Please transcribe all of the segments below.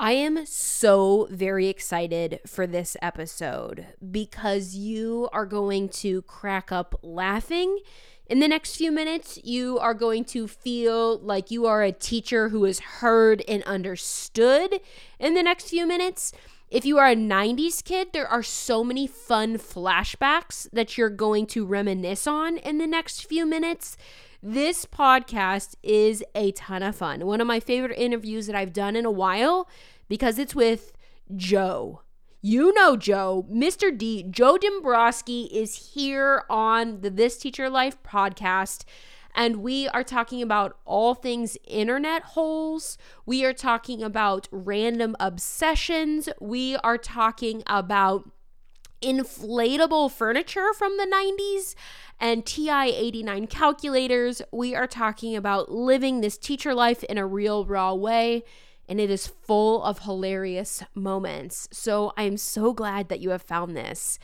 I am so very excited for this episode because you are going to crack up laughing. In the next few minutes, you are going to feel like you are a teacher who is heard and understood. In the next few minutes, if you are a 90s kid, there are so many fun flashbacks that you're going to reminisce on in the next few minutes. This podcast is a ton of fun. One of my favorite interviews that I've done in a while because it's with Joe. You know Joe, Mr. D, Joe Dombrowski is here on the This Teacher Life podcast. And we are talking about all things internet holes. We are talking about random obsessions. We are talking about inflatable furniture from the 90s and TI 89 calculators. We are talking about living this teacher life in a real, raw way. And it is full of hilarious moments. So I'm so glad that you have found this.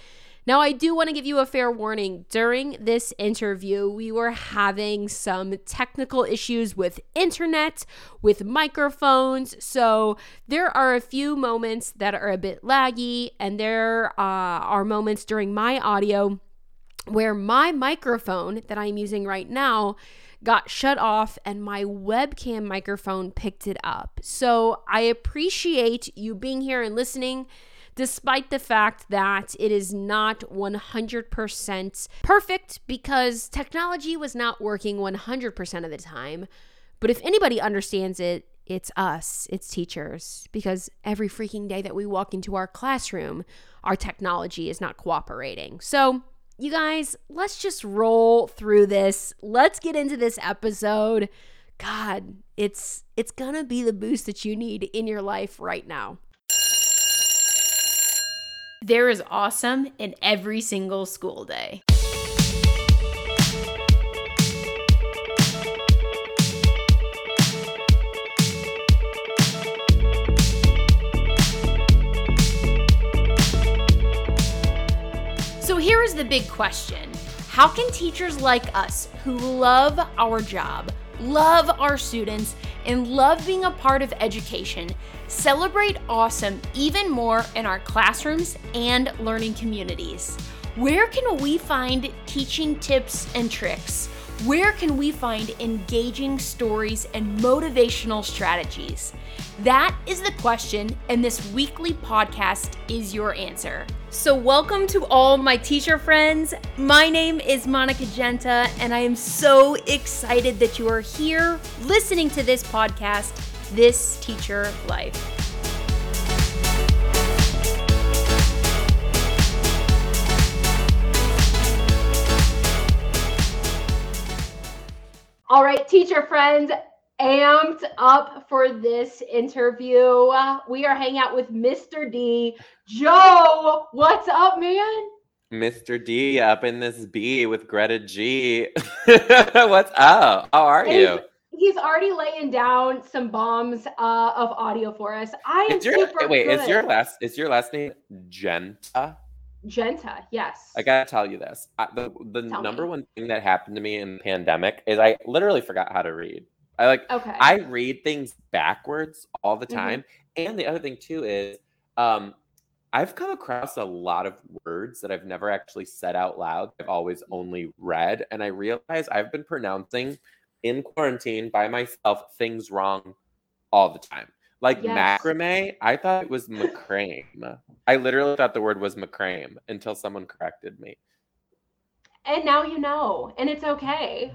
Now, I do want to give you a fair warning. During this interview, we were having some technical issues with internet, with microphones. So there are a few moments that are a bit laggy, and there uh, are moments during my audio where my microphone that I'm using right now got shut off and my webcam microphone picked it up. So I appreciate you being here and listening, despite the fact that it is not 100% perfect because technology was not working 100% of the time. But if anybody understands it, it's us, it's teachers, because every freaking day that we walk into our classroom, our technology is not cooperating. So, you guys, let's just roll through this. Let's get into this episode. God, it's it's going to be the boost that you need in your life right now. There is awesome in every single school day. So here is the big question How can teachers like us who love our job, love our students, and love being a part of education celebrate awesome even more in our classrooms and learning communities? Where can we find teaching tips and tricks? Where can we find engaging stories and motivational strategies? That is the question, and this weekly podcast is your answer. So, welcome to all my teacher friends. My name is Monica Genta, and I am so excited that you are here listening to this podcast, This Teacher Life. All right, teacher friends, amped up for this interview. We are hanging out with Mr. D. Joe, what's up, man? Mr. D up in this B with Greta G. what's up? How are He's- you? He's already laying down some bombs uh, of audio for us. I am your super wait, good. is your last is your last name Genta? Genta? Yes. I gotta tell you this. I, the the Tell number me. one thing that happened to me in the pandemic is I literally forgot how to read. I like Okay. I read things backwards all the Mhm. time. And the other thing too is um I've come across a lot of words that I've never actually said out loud. I've always only read and I realize I've been pronouncing in quarantine by myself things wrong all the time. Like Yes. macrame, I thought it was macrame. I literally thought the word was macrame until someone corrected me. and now you know, and it's okay.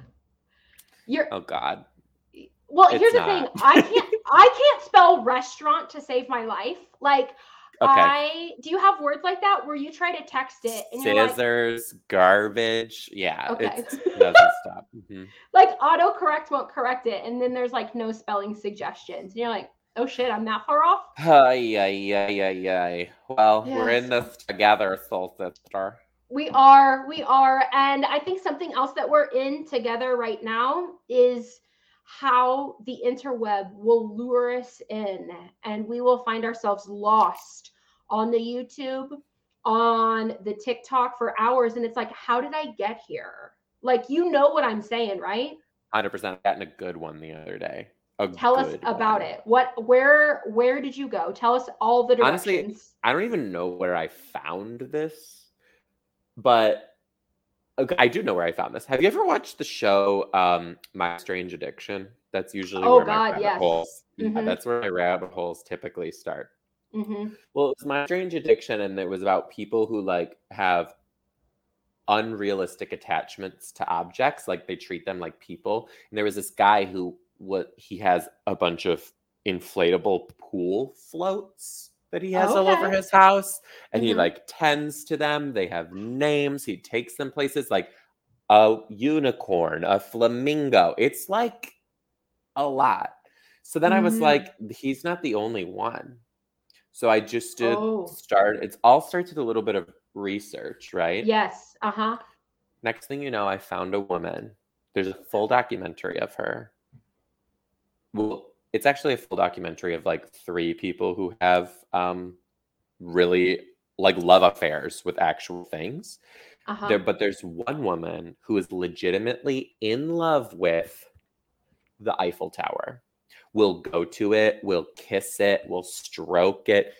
You're Oh God. well. it's here's the thing. I can't. I can't spell restaurant to save my life. Like Okay. I do. You have words like that where you try to text it and you're like, Scissors, garbage. Yeah, Okay. it doesn't stop. Mhm. like autocorrect won't correct it, and then there's like no spelling suggestions, and you're like, oh shit, I'm that far off. Ay, ay, ay, ay, ay. Well, we're in this together, soul sister. We are, we are. And I think something else that we're in together right now is how the interweb will lure us in and we will find ourselves lost on the YouTube, on the TikTok for hours. And it's like, how did I get here? Like, you know what I'm saying, right? Hundred percent. I got in a good one the other day. Tell us about one. it. What where where did you go? Tell us all the directions Honestly. I don't even know where I found this, but okay, I do know where I found this. Have you ever watched the show um, My Strange Addiction? That's usually Oh, where God, rabbit yes. holes. yeah, Mhm. that's where my rabbit holes typically start. mm-hmm. Well, it's My Strange Addiction, and it was about people who like have unrealistic attachments to objects, like they treat them like people. And there was this guy who what he has a bunch of inflatable pool floats that he has all over his house, and he Mhm. like tends to them. They have names. He takes them places like a unicorn, a flamingo. It's like a lot. So then I was Mhm. like, he's not the only one. So I just did Oh. start. It's all starts with a little bit of research, right? Yes. Uh huh. Next thing you know, I found a woman. There's a full documentary of her. Well, it's actually a full documentary of like three people who have um really like love affairs with actual things. Uh huh. There, but there's one woman who is legitimately in love with the Eiffel Tower. We'll go to it, we'll kiss it, we'll stroke it.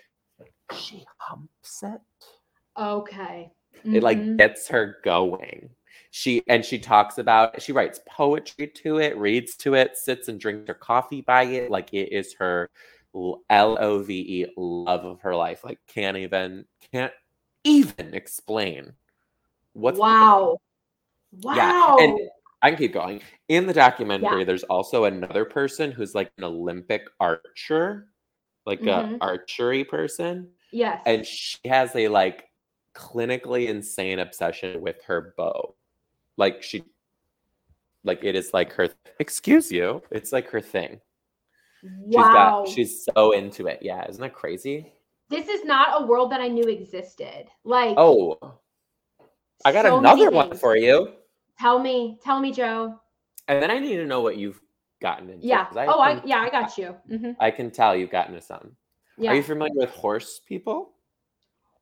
She humps it. Okay. It like Mhm. gets her going. She and she talks about she writes poetry to it, reads to it, sits and drinks her coffee by it. Like it is her L O V E love of her life. Like can't even can't even explain what's wow. Yeah, Wow. and- I can keep going. In the documentary, there's also another person who's like an Olympic archer, like Mhm. a archery person, yes. and she has a like clinically insane obsession with her bow. Like she like it is like her excuse you. It's like her thing. She's wow. got she's so into it. Yeah, isn't that crazy? this is not a world that I knew existed. Like, Oh, I got so another one for you. Tell me, tell me, Joe. And then I need to know what you've gotten into. Yeah. 'cause oh, I yeah, I got you. hmm I can tell you've gotten into some. Yeah. Are you familiar with horse people?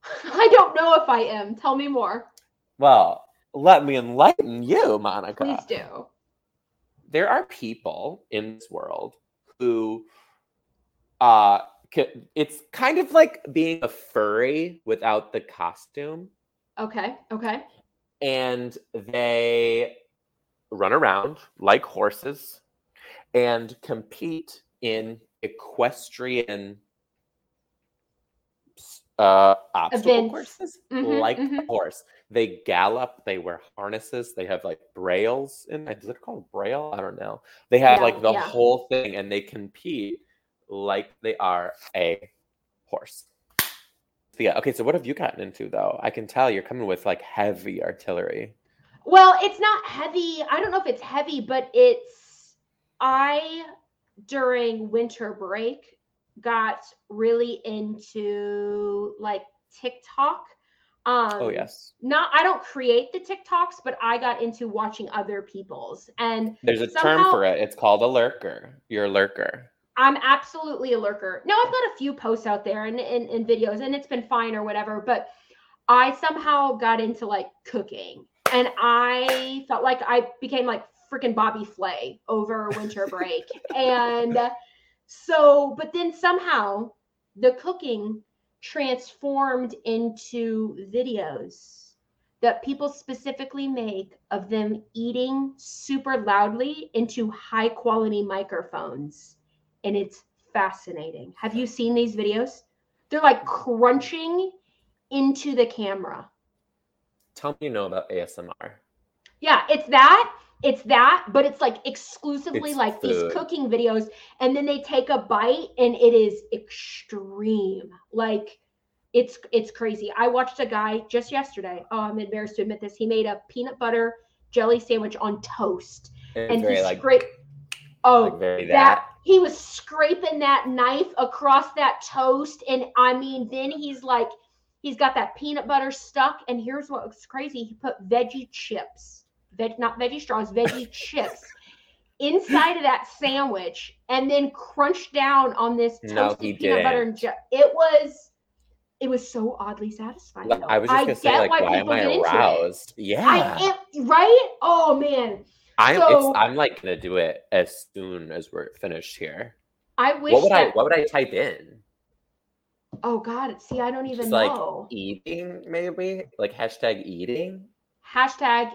I don't know if I am. Tell me more. Well, let me enlighten you, Monica. Please do. There are people in this world who, uh, it's kind of like being a furry without the costume Okay. Okay. and they run around like horses and compete in equestrian uh obstacle Events. courses Mhm, like a mhm. horse they gallop they wear harnesses they have like brails in is it called braille i don't know they have Yeah, like the yeah. whole thing and they compete like they are a horse yeah okay so what have you gotten into though i can tell you're coming with like heavy artillery Well, it's not heavy. I don't know if it's heavy, but it's I during winter break got really into like TikTok. Um oh yes Not I don't create the TikToks, but I got into watching other people's and there's a term for it it's called a lurker you're a lurker I'm absolutely a lurker. Now I've got a few posts out there and, in and videos and it's been fine or whatever, but I somehow got into like cooking and I felt like I became like freaking Bobby Flay over winter break. and so, but then somehow the cooking transformed into videos that people specifically make of them eating super loudly into high quality microphones and it's fascinating. Have you seen these videos? They're like crunching into the camera. tell me you know about asmr Yeah, it's that. It's that, but it's like exclusively It's like these cooking videos, and then they take a bite, and it is extreme. Like it's it's crazy. I watched a guy just yesterday. Oh, I'm embarrassed to admit this. He made a peanut butter jelly sandwich on toast, it's and he like, scraped. Oh, like that that he was scraping that knife across that toast and i mean then he's like he's got that peanut butter stuck and here's what's crazy he put veggie chips veg not veggie straws veggie chips inside of that sandwich and then crunched down on this toasted he peanut butter didn't. and ju- it was it was so oddly satisfying though. I was just gonna say, get like, why am I aroused? Yeah. I am right. Oh man. I'm So- I'm like gonna do it as soon as we're finished here. I wish What would I what would I type in? oh God, see, I don't even Just like know. eating, maybe? Like hashtag eating? Hashtag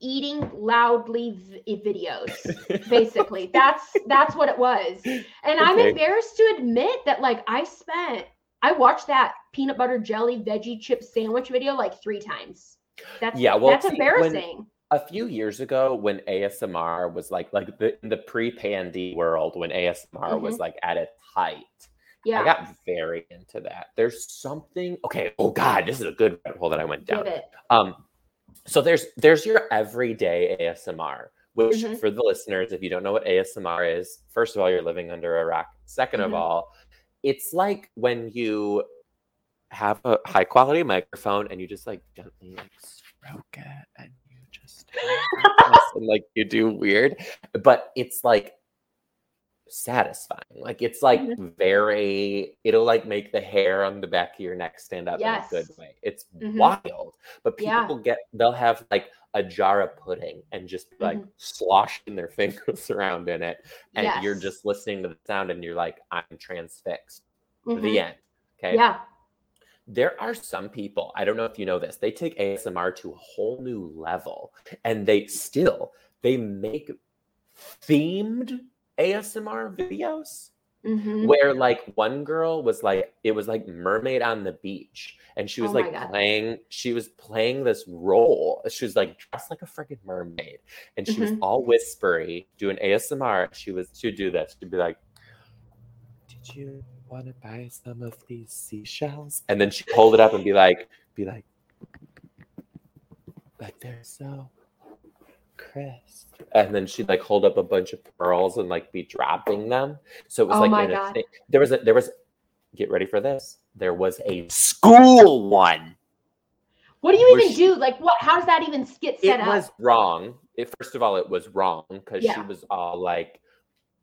eating loudly v- videos. Basically, that's that's what it was. And I'm embarrassed to admit that like I spent I watched that peanut butter jelly veggie chip sandwich video like three times. That's Yeah, well, that's see, when- embarrassing. a few years ago when ASMR was like like the in the pre-pandy world when ASMR was like at its height. Mm-hmm. Yeah, I got very into that. There's something okay, oh god, this is a good rabbit hole that I went down. Um so there's there's your everyday ASMR, which Mhm. for the listeners, if you don't know what ASMR is, first of all, you're living under a rock. 2nd Mhm. of all, it's like when you have a high quality microphone and you just like gently like stroke it and you just and like you do weird, but it's like satisfying. Like it's like Mhm. very it'll like make the hair on the back of your neck stand up in a good way. It's Mhm. wild. But people Yeah. get they'll have like a jar of pudding and just like Mhm. sloshing their fingers around in it. And you're just listening to the sound and you're like, I'm transfixed. The end. Okay. Yeah. There are some people, I don't know if you know this, they take ASMR to a whole new level and they still they make themed ASMR videos Mhm. where like one girl was like it was like mermaid on the beach and she was Oh like playing she was playing this role. She was like dressed like a freaking mermaid and she was Mhm. all whispery doing ASMR she was she'd do this. She'd be like did you want to buy some of these seashells? And then she'd hold it up and be like be like like they're so crisp and then she'd like hold up a bunch of pearls and like be dropping them so it was Oh like my in a God. thi- there was a there was get ready for this there was a school one What do you even she- do? Like, what? How does that even get set it up? It was wrong it, first of all it was wrong because she was all like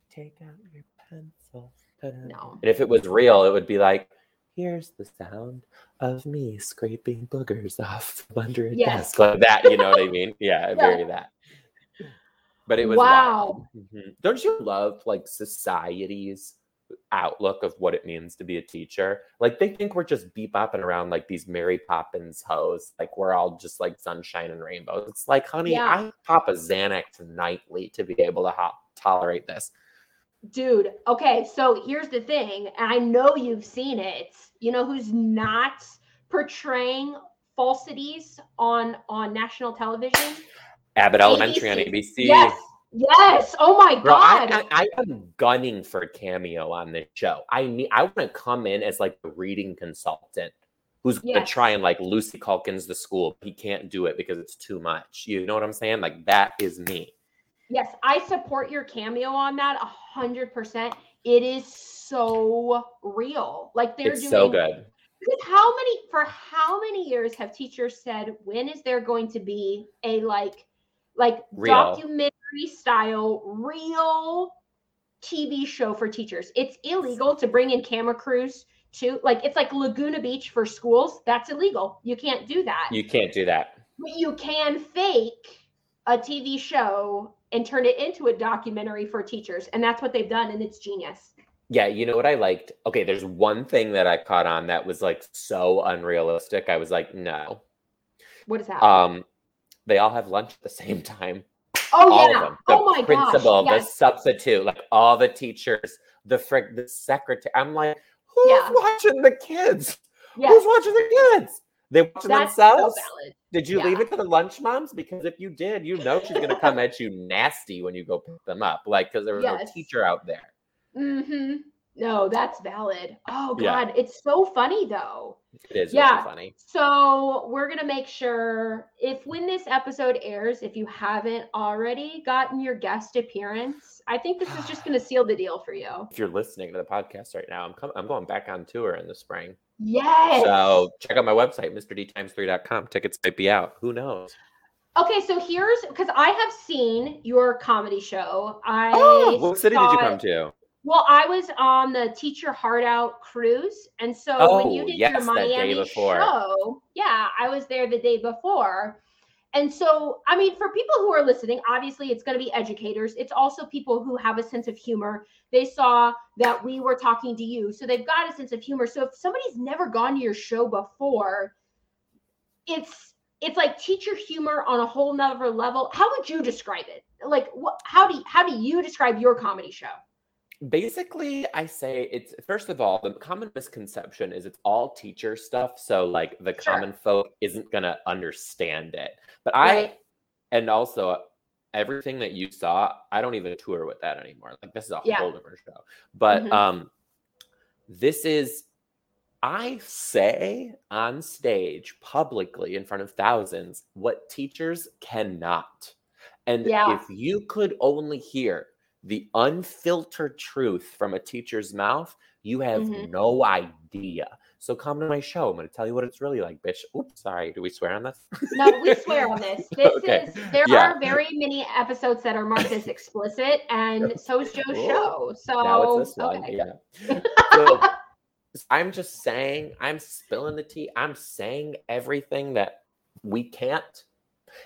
take out your pencil. No. and if it was real it would be like here's the sound of me scraping boogers off from under a Yes. desk like that you know what i mean yeah, Yeah. very that but it was Wow. wild. Mhm. don't you love like society's outlook of what it means to be a teacher like they think we're just beep bopping around like these mary poppins hoes like we're all just like sunshine and rainbows it's like honey Yeah. i pop a xanax nightly to be able to ho- tolerate this Dude, okay, so here's the thing, and I know you've seen it. You know who's not portraying falsities on on national television? abbott elementary on ABC. abc Yes. Yes. Oh my I, god. I, I am gunning for a cameo on this show. I need. I want to come in as like a reading consultant who's Yes. try and like Lucy Calkins the school. He can't do it because it's too much. You know what I'm saying? Like that is me. Yes, I support your cameo on that a hundred percent. It is so real. Like they're it's doing so good. How many for how many years have teachers said when is there going to be a like like Real. documentary style real TV show for teachers? It's illegal to bring in camera crews to like it's like Laguna Beach for schools. That's illegal. You can't do that. You can't do that. but you can fake a TV show and turn it into a documentary for teachers. And that's what they've done and it's genius. Yeah, you know what I liked? Okay, there's one thing that I caught on that was like so unrealistic. I was like, no. What is that? Um, they all have lunch at the same time. oh all yeah. of them. The oh my god. principal, gosh. the substitute, like all the teachers, the frick, the secretary. I'm like, who's Yeah. watching the kids? Yes. Who's watching the kids? They watching That's so themselves? valid. Did you Yeah. leave it to the lunch moms? Because if you did, you know she's gonna come at you nasty when you go pick them up. Like, because there was no teacher out there. Mm-hmm. No, that's valid. Oh Yeah. God, it's so funny though. It is Yeah. really funny. So we're gonna make sure if when this episode airs, if you haven't already gotten your guest appearance, I think this is just gonna seal the deal for you. If you're listening to the podcast right now, I'm com- I'm going back on tour in the spring. Yes. So check out my website, mrdtimes3.com. Tickets might be out. Who knows? Okay, so here's because I have seen your comedy show. I Oh, what city did you come to? Well, I was on the Teach Your Heart Out cruise, and so when oh, you Oh, did yes, your Miami show, yeah, I was there the day before, and so, I mean, for people who are listening, obviously it's going to be educators. It's also people who have a sense of humor. They saw that we were talking to you, so they've got a sense of humor. So if somebody's never gone to your show before, it's it's like teacher humor on a whole nother level. How would you describe it? Like, what? How do you, how do you describe your comedy show? Basically, I say it's first of all, the common misconception is it's all teacher stuff. So, like, the Sure. common folk isn't going to understand it. But Right. I, and also everything that you saw, I don't even tour with that anymore. Like, this is a Yeah. whole different show. But, Mhm. um, this is, I say on stage publicly in front of thousands what teachers cannot. And Yeah. if you could only hear the unfiltered truth from a teacher's mouth, you have Mhm. no idea. So come to my show. I'm going to tell you what it's really like, bitch. Oops, sorry. Do we swear on this? No, we swear on this. This Okay. is there Yeah. are very many episodes that are marked as explicit, and so is Joe's Cool. show. So now it's this one. okay. Yeah. So I'm just saying, I'm spilling the tea. I'm saying everything that we can't.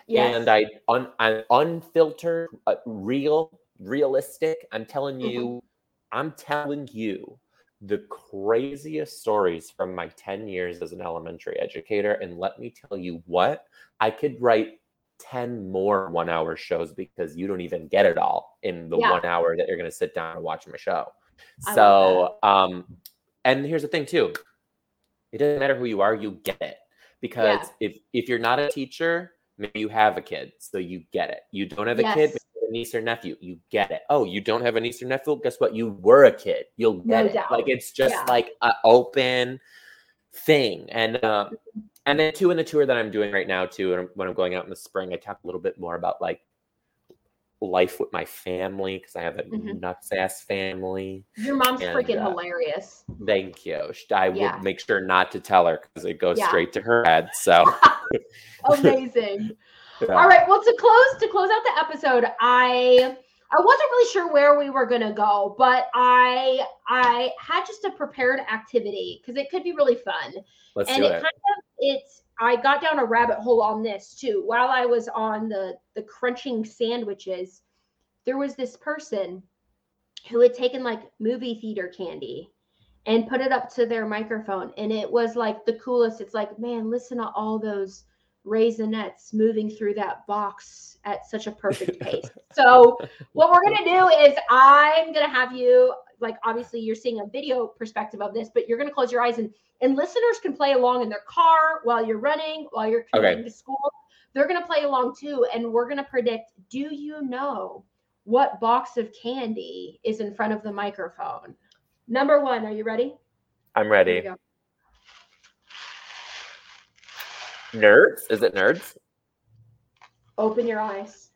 Yes. And I un, I'm unfiltered, uh, real, realistic. I'm telling Mhm. you, I'm telling you the craziest stories from my 10 years as an elementary educator. And let me tell you what, I could write 10 more one hour shows because you don't even get it all in the Yeah. one hour that you're going to sit down and watch my show. I So, um, and here's the thing too it doesn't matter who you are, you get it. Because if if you're not a teacher, maybe you have a kid, so you get it. You don't have a kid, Yes. have a niece or nephew, you get it. Oh, you don't have a niece or nephew? Guess what? You were a kid. You'll No get it. doubt. Like it's just Yeah. like an open thing. And uh, and then two in the tour that I'm doing right now too, and when I'm going out in the spring, I talk a little bit more about like life with my family because I have a Mhm. nuts ass family. Your mom's And, freaking uh, hilarious. Thank you. I Yeah. would make sure not to tell her because it goes Yeah. straight to her head. So, Amazing. yeah. All right. Well, to close to close out the episode, I I wasn't really sure where we were gonna go, but I I had just a prepared activity because it could be really fun. let's and do it, it. kind of it's I got down a rabbit hole on this too. While I was on the the crunching sandwiches, there was this person who had taken like movie theater candy and put it up to their microphone and it was like the coolest. It's like, man, listen to all those raisinets moving through that box at such a perfect pace. so what we're gonna do is I'm gonna have you like obviously you're seeing a video perspective of this, but you're gonna close your eyes and and listeners can play along in their car while you're running, while you're Okay. to school. They're gonna play along too, and we're gonna predict. Do you know what box of candy is in front of the microphone? Number one, are you ready? I'm ready. go. Nerds? Is it nerds? Open your eyes.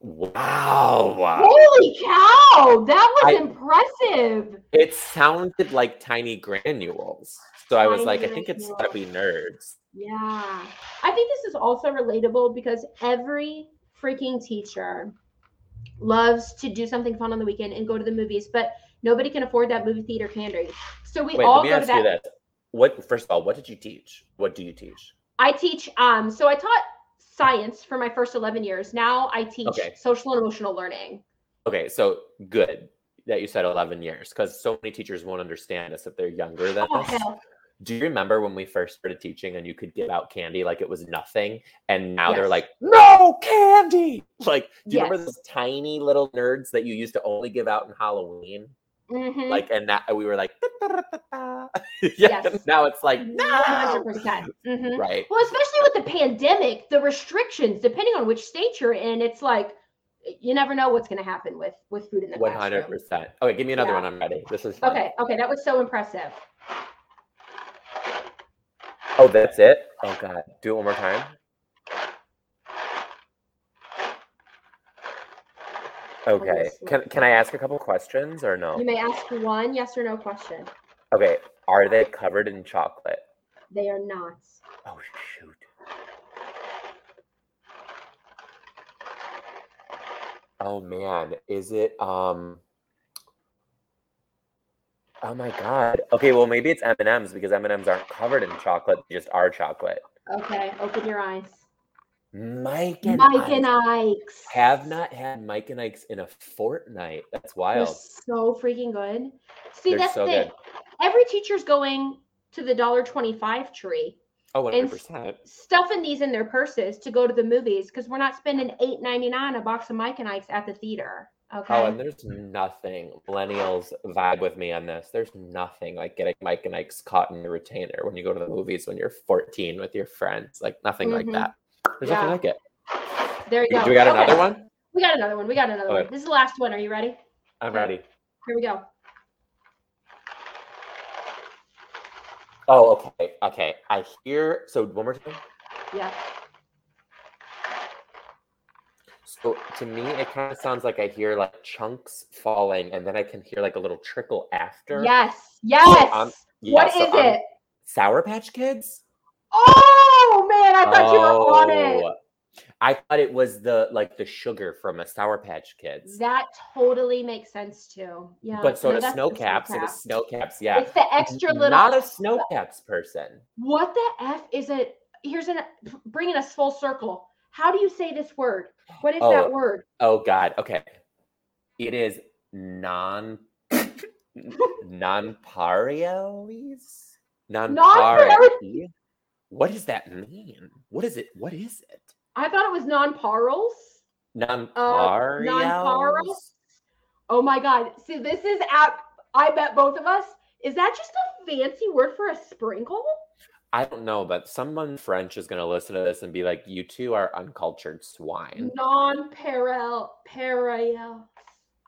Wow. Holy cow! That was I- impressive. It sounded like tiny granules. So I was Tiny like, I think it's gotta be nerds. Yeah. I think this is also relatable because every freaking teacher loves to do something fun on the weekend and go to the movies, but nobody can afford that movie theater candy. So we Wait, all go to that. What first of all, what did you teach? What do you teach? I teach um so I taught science for my first 11 years. Now I teach Okay. social and emotional learning. Okay, so good that you said 11 years because so many teachers won't understand us if they're younger than Oh us. hell. Do you remember when we first started teaching and you could give out candy like it was nothing? And now they're like, no candy. Like, do you remember those tiny little nerds that you used to only give out in Halloween? Mhm. Like, and that we were like, yeah. Yes. Now it's like, no. 100%. Mhm. Right. Well, especially with the pandemic, the restrictions, depending on which state you're in, it's like you never know what's going to happen with with food in the One hundred classroom. percent. Okay, give me another Yeah. one. I'm ready. This is fun. Okay, okay, that was so impressive. Oh, that's it. Oh God, do it one more time. Okay. Can can I ask a couple questions or no? You may ask one yes or no question. Okay. Are they covered in chocolate? They are not. Oh shoot. Oh man, is it um Oh my god. Okay, well maybe it's M&Ms because M&Ms aren't covered in chocolate, they just are chocolate. Okay, open your eyes. Mike and Mike and Ike's. Have not had Mike and Ike's in a fortnight. That's They're wild. so freaking good. See, They're that's so the thing. Every teacher's going to the dollar twenty-five tree, Oh, And 100%. stuffing these in their purses to go to the movies because we're not spending eight ninety-nine a box of Mike and Ike's at the theater. Okay. Oh, and there's nothing. Millennials vibe with me on this. There's nothing like getting Mike and Ike's caught in your retainer when you go to the movies when you're 14 with your friends. Like nothing like Mhm. that. There's Yeah. nothing like it. there you Do go. we got Okay. another one? We got another one. We got another Okay. one. This is the last one. Are you ready? I'm Okay. ready. Here we go. Oh, okay. Okay. I hear. So one more time. Yeah. So to me, it kind of sounds like I hear like chunks falling, and then I can hear like a little trickle after. Yes. Yes. um, Yeah, what so is I'm- it? Sour Patch Kids. Oh man, I thought you were on it. Oh, I thought it was the like the sugar from a Sour Patch Kids. That totally makes sense too. Yeah. but so no, do Sno-Caps. It was caps. snow caps. Yeah. It's the extra little. Not a Sno-Caps person. What the f is it? Here's an bringing us full circle. How do you say this word? What is Oh, that word? Oh God. Okay. It is non non pariales. Non Non-pari- What does that mean? What is it? What is it? I thought it was non-parals. Non Uh. Oh my god. See, this is at I bet both of us. Is that just a fancy word for a sprinkle? I don't know, but someone French is going to listen to this and be like, "You two are uncultured swine." Non-parallel parallel.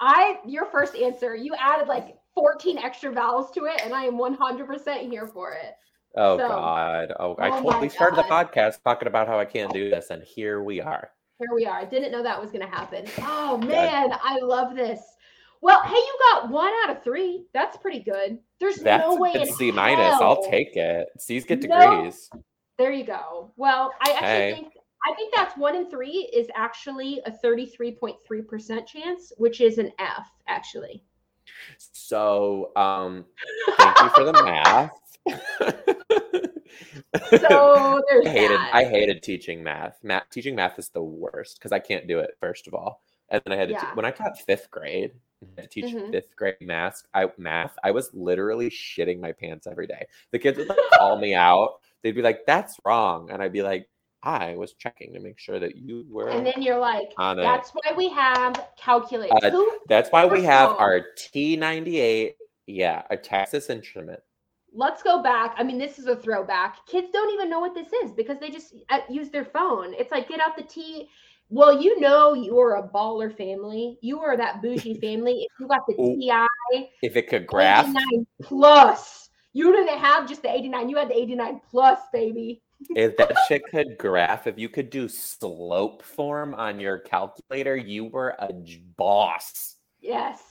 I your first answer, you added like 14 extra vowels to it, and I am 100% here for it. Oh So- God! Oh, I Oh we started the podcast talking about how I can't do this, and here we are. Here we are. I didn't know that was going to happen. Oh man, I love this. Well, hey, you got one out of three. That's pretty good. There's That's no way in C minus. I'll take it. C's get No. degrees. There you go. Well, I actually Hey. think I think that's one in three is actually a 33.3% chance, which is an F actually. So, um, thank you for the math. So there's I hated that. I hated teaching math. Math teaching math is the worst because I can't do it first of all. And then I had to te- when I taught fifth grade, to teach Mhm. fifth grade math. I math. I was literally shitting my pants every day. The kids would like, call me out. They'd be like, "That's wrong," and I'd be like, "I was checking to make sure that you were." and then you're like, On it. that's why we have calculators. Uh, That's why we have our T98. Yeah, a Texas Instrument. let's go back. I mean, this is a throwback. Kids don't even know what this is because they just uh, use their phone. It's like get out the T. Well, you know you are a baller family. You are that bougie family. If you got the Ooh, TI If it could graph, plus, you didn't have just the 89. You had the 89 plus, baby. If that shit could graph, if you could do slope form on your calculator, you were a boss. Yes.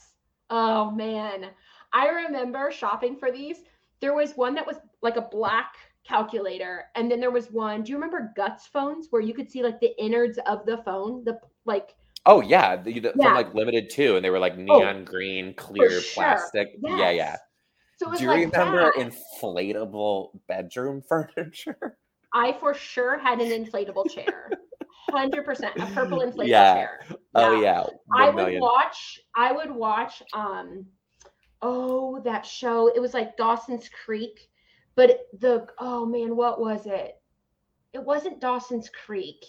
Oh man. I remember shopping for these. There was one that was like a black calculator, and then there was one. Do you remember Guts phones where you could see like the innards of the phone? The like Oh yeah, the, the- Yeah. from like Limited Too, and they were like oh, neon green, clear sure. plastic. Yeah, yeah. So Do you like remember that. inflatable bedroom furniture? I for sure had an inflatable chair. 100% a purple inflatable Yeah. chair. Oh yeah, I one would million. watch I would watch um oh that show. It was like Dawson's Creek, but the oh man, what was it? It wasn't Dawson's Creek.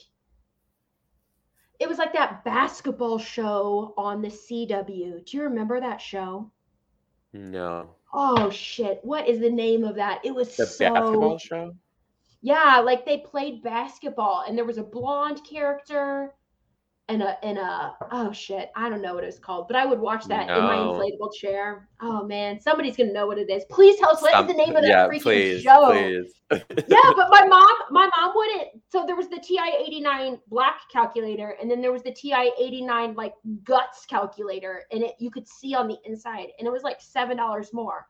It was like that basketball show on the CW. Do you remember that show? No, Oh shit. What is the name of that? It was the so basketball show. Yeah, like they played basketball and there was a blonde character and a and a oh shit, I don't know what it was called, but I would watch that in my inflatable chair. Oh man, somebody's gonna know what it is. Please tell us what is Some- the name of that yeah, freaking please, show. please. yeah, but my mom, my mom wouldn't. So there was the TI eighty nine black calculator, and then there was the TI eighty nine like guts calculator, and it you could see on the inside, and it was like seven dollars more.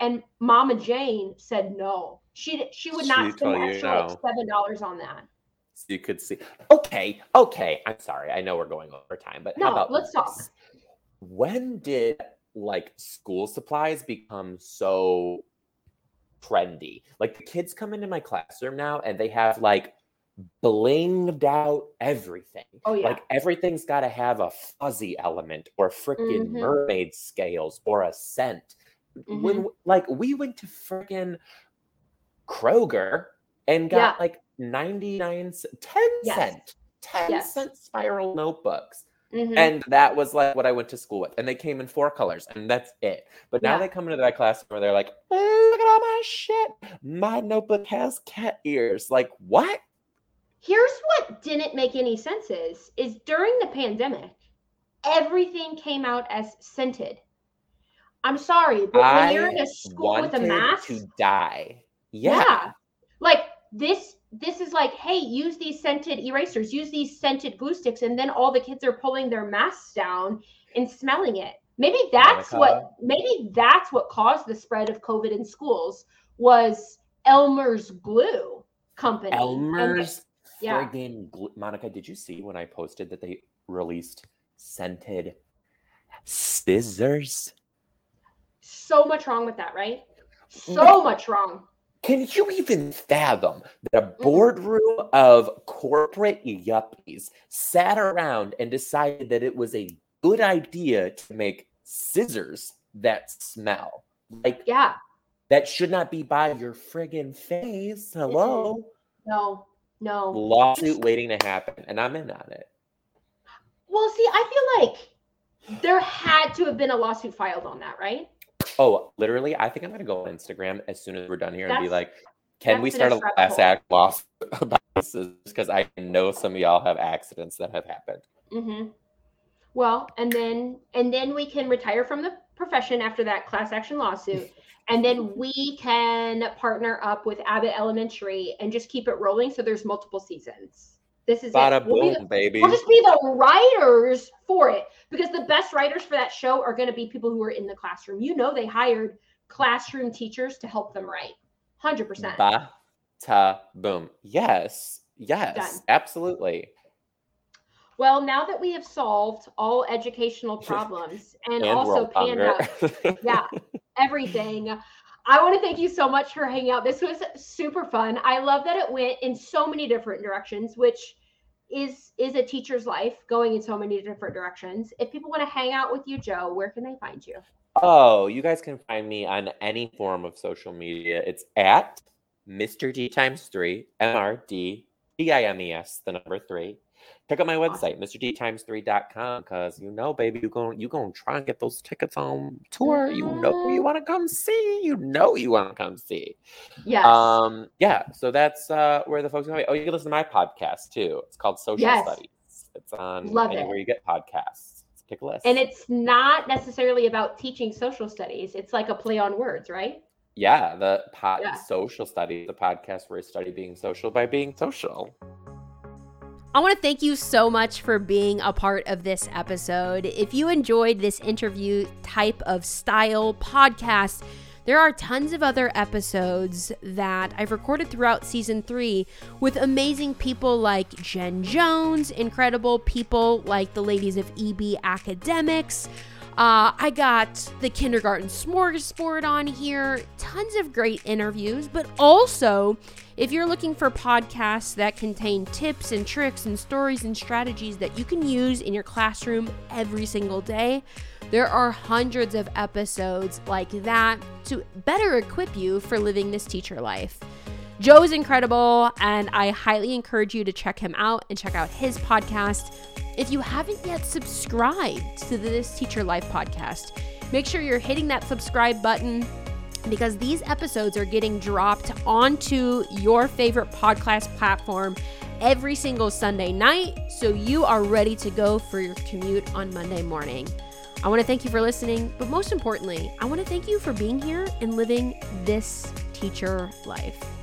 And Mama Jane said no. She she would not She'd spend extra no. like seven dollars on that. You could see. Okay, okay. I'm sorry. I know we're going over time, but how No, about let's talk. When did like school supplies become so trendy? Like the kids come into my classroom now and they have like blinged out everything. Oh yeah. Like everything's got to have a fuzzy element or freaking Mhm. mermaid scales or a scent. Mm-hmm. When like we went to freaking Kroger and got Yeah. like 99 c- 10 Yes. cent 10 Yes. cent spiral notebooks. Mhm. And that was like what I went to school with. And they came in four colors, and that's it. But now Yeah. they come into that class where they're like, "Oh, look at all my shit. My notebook has cat ears. Like, what? Here's what didn't make any sense is is during the pandemic, everything came out as scented. I'm sorry, but when you're in a school with a mask, to die. Yeah. Yeah. Like this this is like, hey, use these scented erasers, use these scented glue sticks, and then all the kids are pulling their masks down and smelling it. Maybe oh that's Monica? what maybe that's what caused the spread of COVID in schools was Elmer's glue company. They- Elmer's yeah. friggin' gl- Monica, did you see when I posted that they released scented scissors? so much wrong with that, right? So mm. much wrong. Can you even fathom that a mm-hmm. boardroom of corporate yuppies sat around and decided that it was a good idea to make scissors that smell? Like, Yeah. that should not be by your friggin' face. Hello? No. No. Lawsuit waiting to happen, and I'm in on it. Well, see, I feel like there had to have been a lawsuit filed on that, right? Oh, literally, I think I'm gonna go on Instagram as soon as we're done here and be like, can we start a class act lawsuit about this? Because I know some of y'all have accidents that have happened. Mm-hmm. Well, and then and then we can retire from the profession after that class action lawsuit, and then we can partner up with Abbott Elementary and just keep it rolling. So there's multiple seasons. This is Bada it. We'll be boom, the- baby. We'll just be the writers for it because the best writers for that show are going to be people who are in the classroom. You know, they hired classroom teachers to help them write. 100%. Ba ta boom. Yes. Yes. Done. Absolutely. Well, now that we have solved all educational problems and, And also panned out yeah, everything. I want to thank you so much for hanging out. This was super fun. I love that it went in so many different directions, which is is a teacher's life going in so many different directions. If people want to hang out with you, Joe, where can they find you? Oh, you guys can find me on any form of social media. It's at Mr. D times three, M R D T I M E S, the number three. Check out my website, mrdtimes3.com, because you know, baby, you're going you gonna try and get those tickets on tour. You know who you want to come see. You know you want to come see. Yes. Um, yeah, so that's uh where the folks are going. Oh, you can listen to my podcast too. It's called Social Yes. Studies. It's on Love anywhere it. you get podcasts. Take a listen. and it's not necessarily about teaching social studies. It's like a play on words, right? Yeah, the pod Yeah. social study, the podcast where I study being social by being social. I want to thank you so much for being a part of this episode. If you enjoyed this interview type of style podcast, there are tons of other episodes that I've recorded throughout season three with amazing people like Jen Jones, incredible people like the ladies of EB Academics. Uh, I got the kindergarten smorgasbord on here, tons of great interviews, but also if you're looking for podcasts that contain tips and tricks and stories and strategies that you can use in your classroom every single day, there are hundreds of episodes like that to better equip you for living this teacher life. Joe is incredible, and I highly encourage you to check him out and check out his podcast. If you haven't yet subscribed to the This Teacher Life podcast, make sure you're hitting that subscribe button because these episodes are getting dropped onto your favorite podcast platform every single Sunday night so you are ready to go for your commute on Monday morning. I want to thank you for listening, but most importantly, I want to thank you for being here and living this teacher life.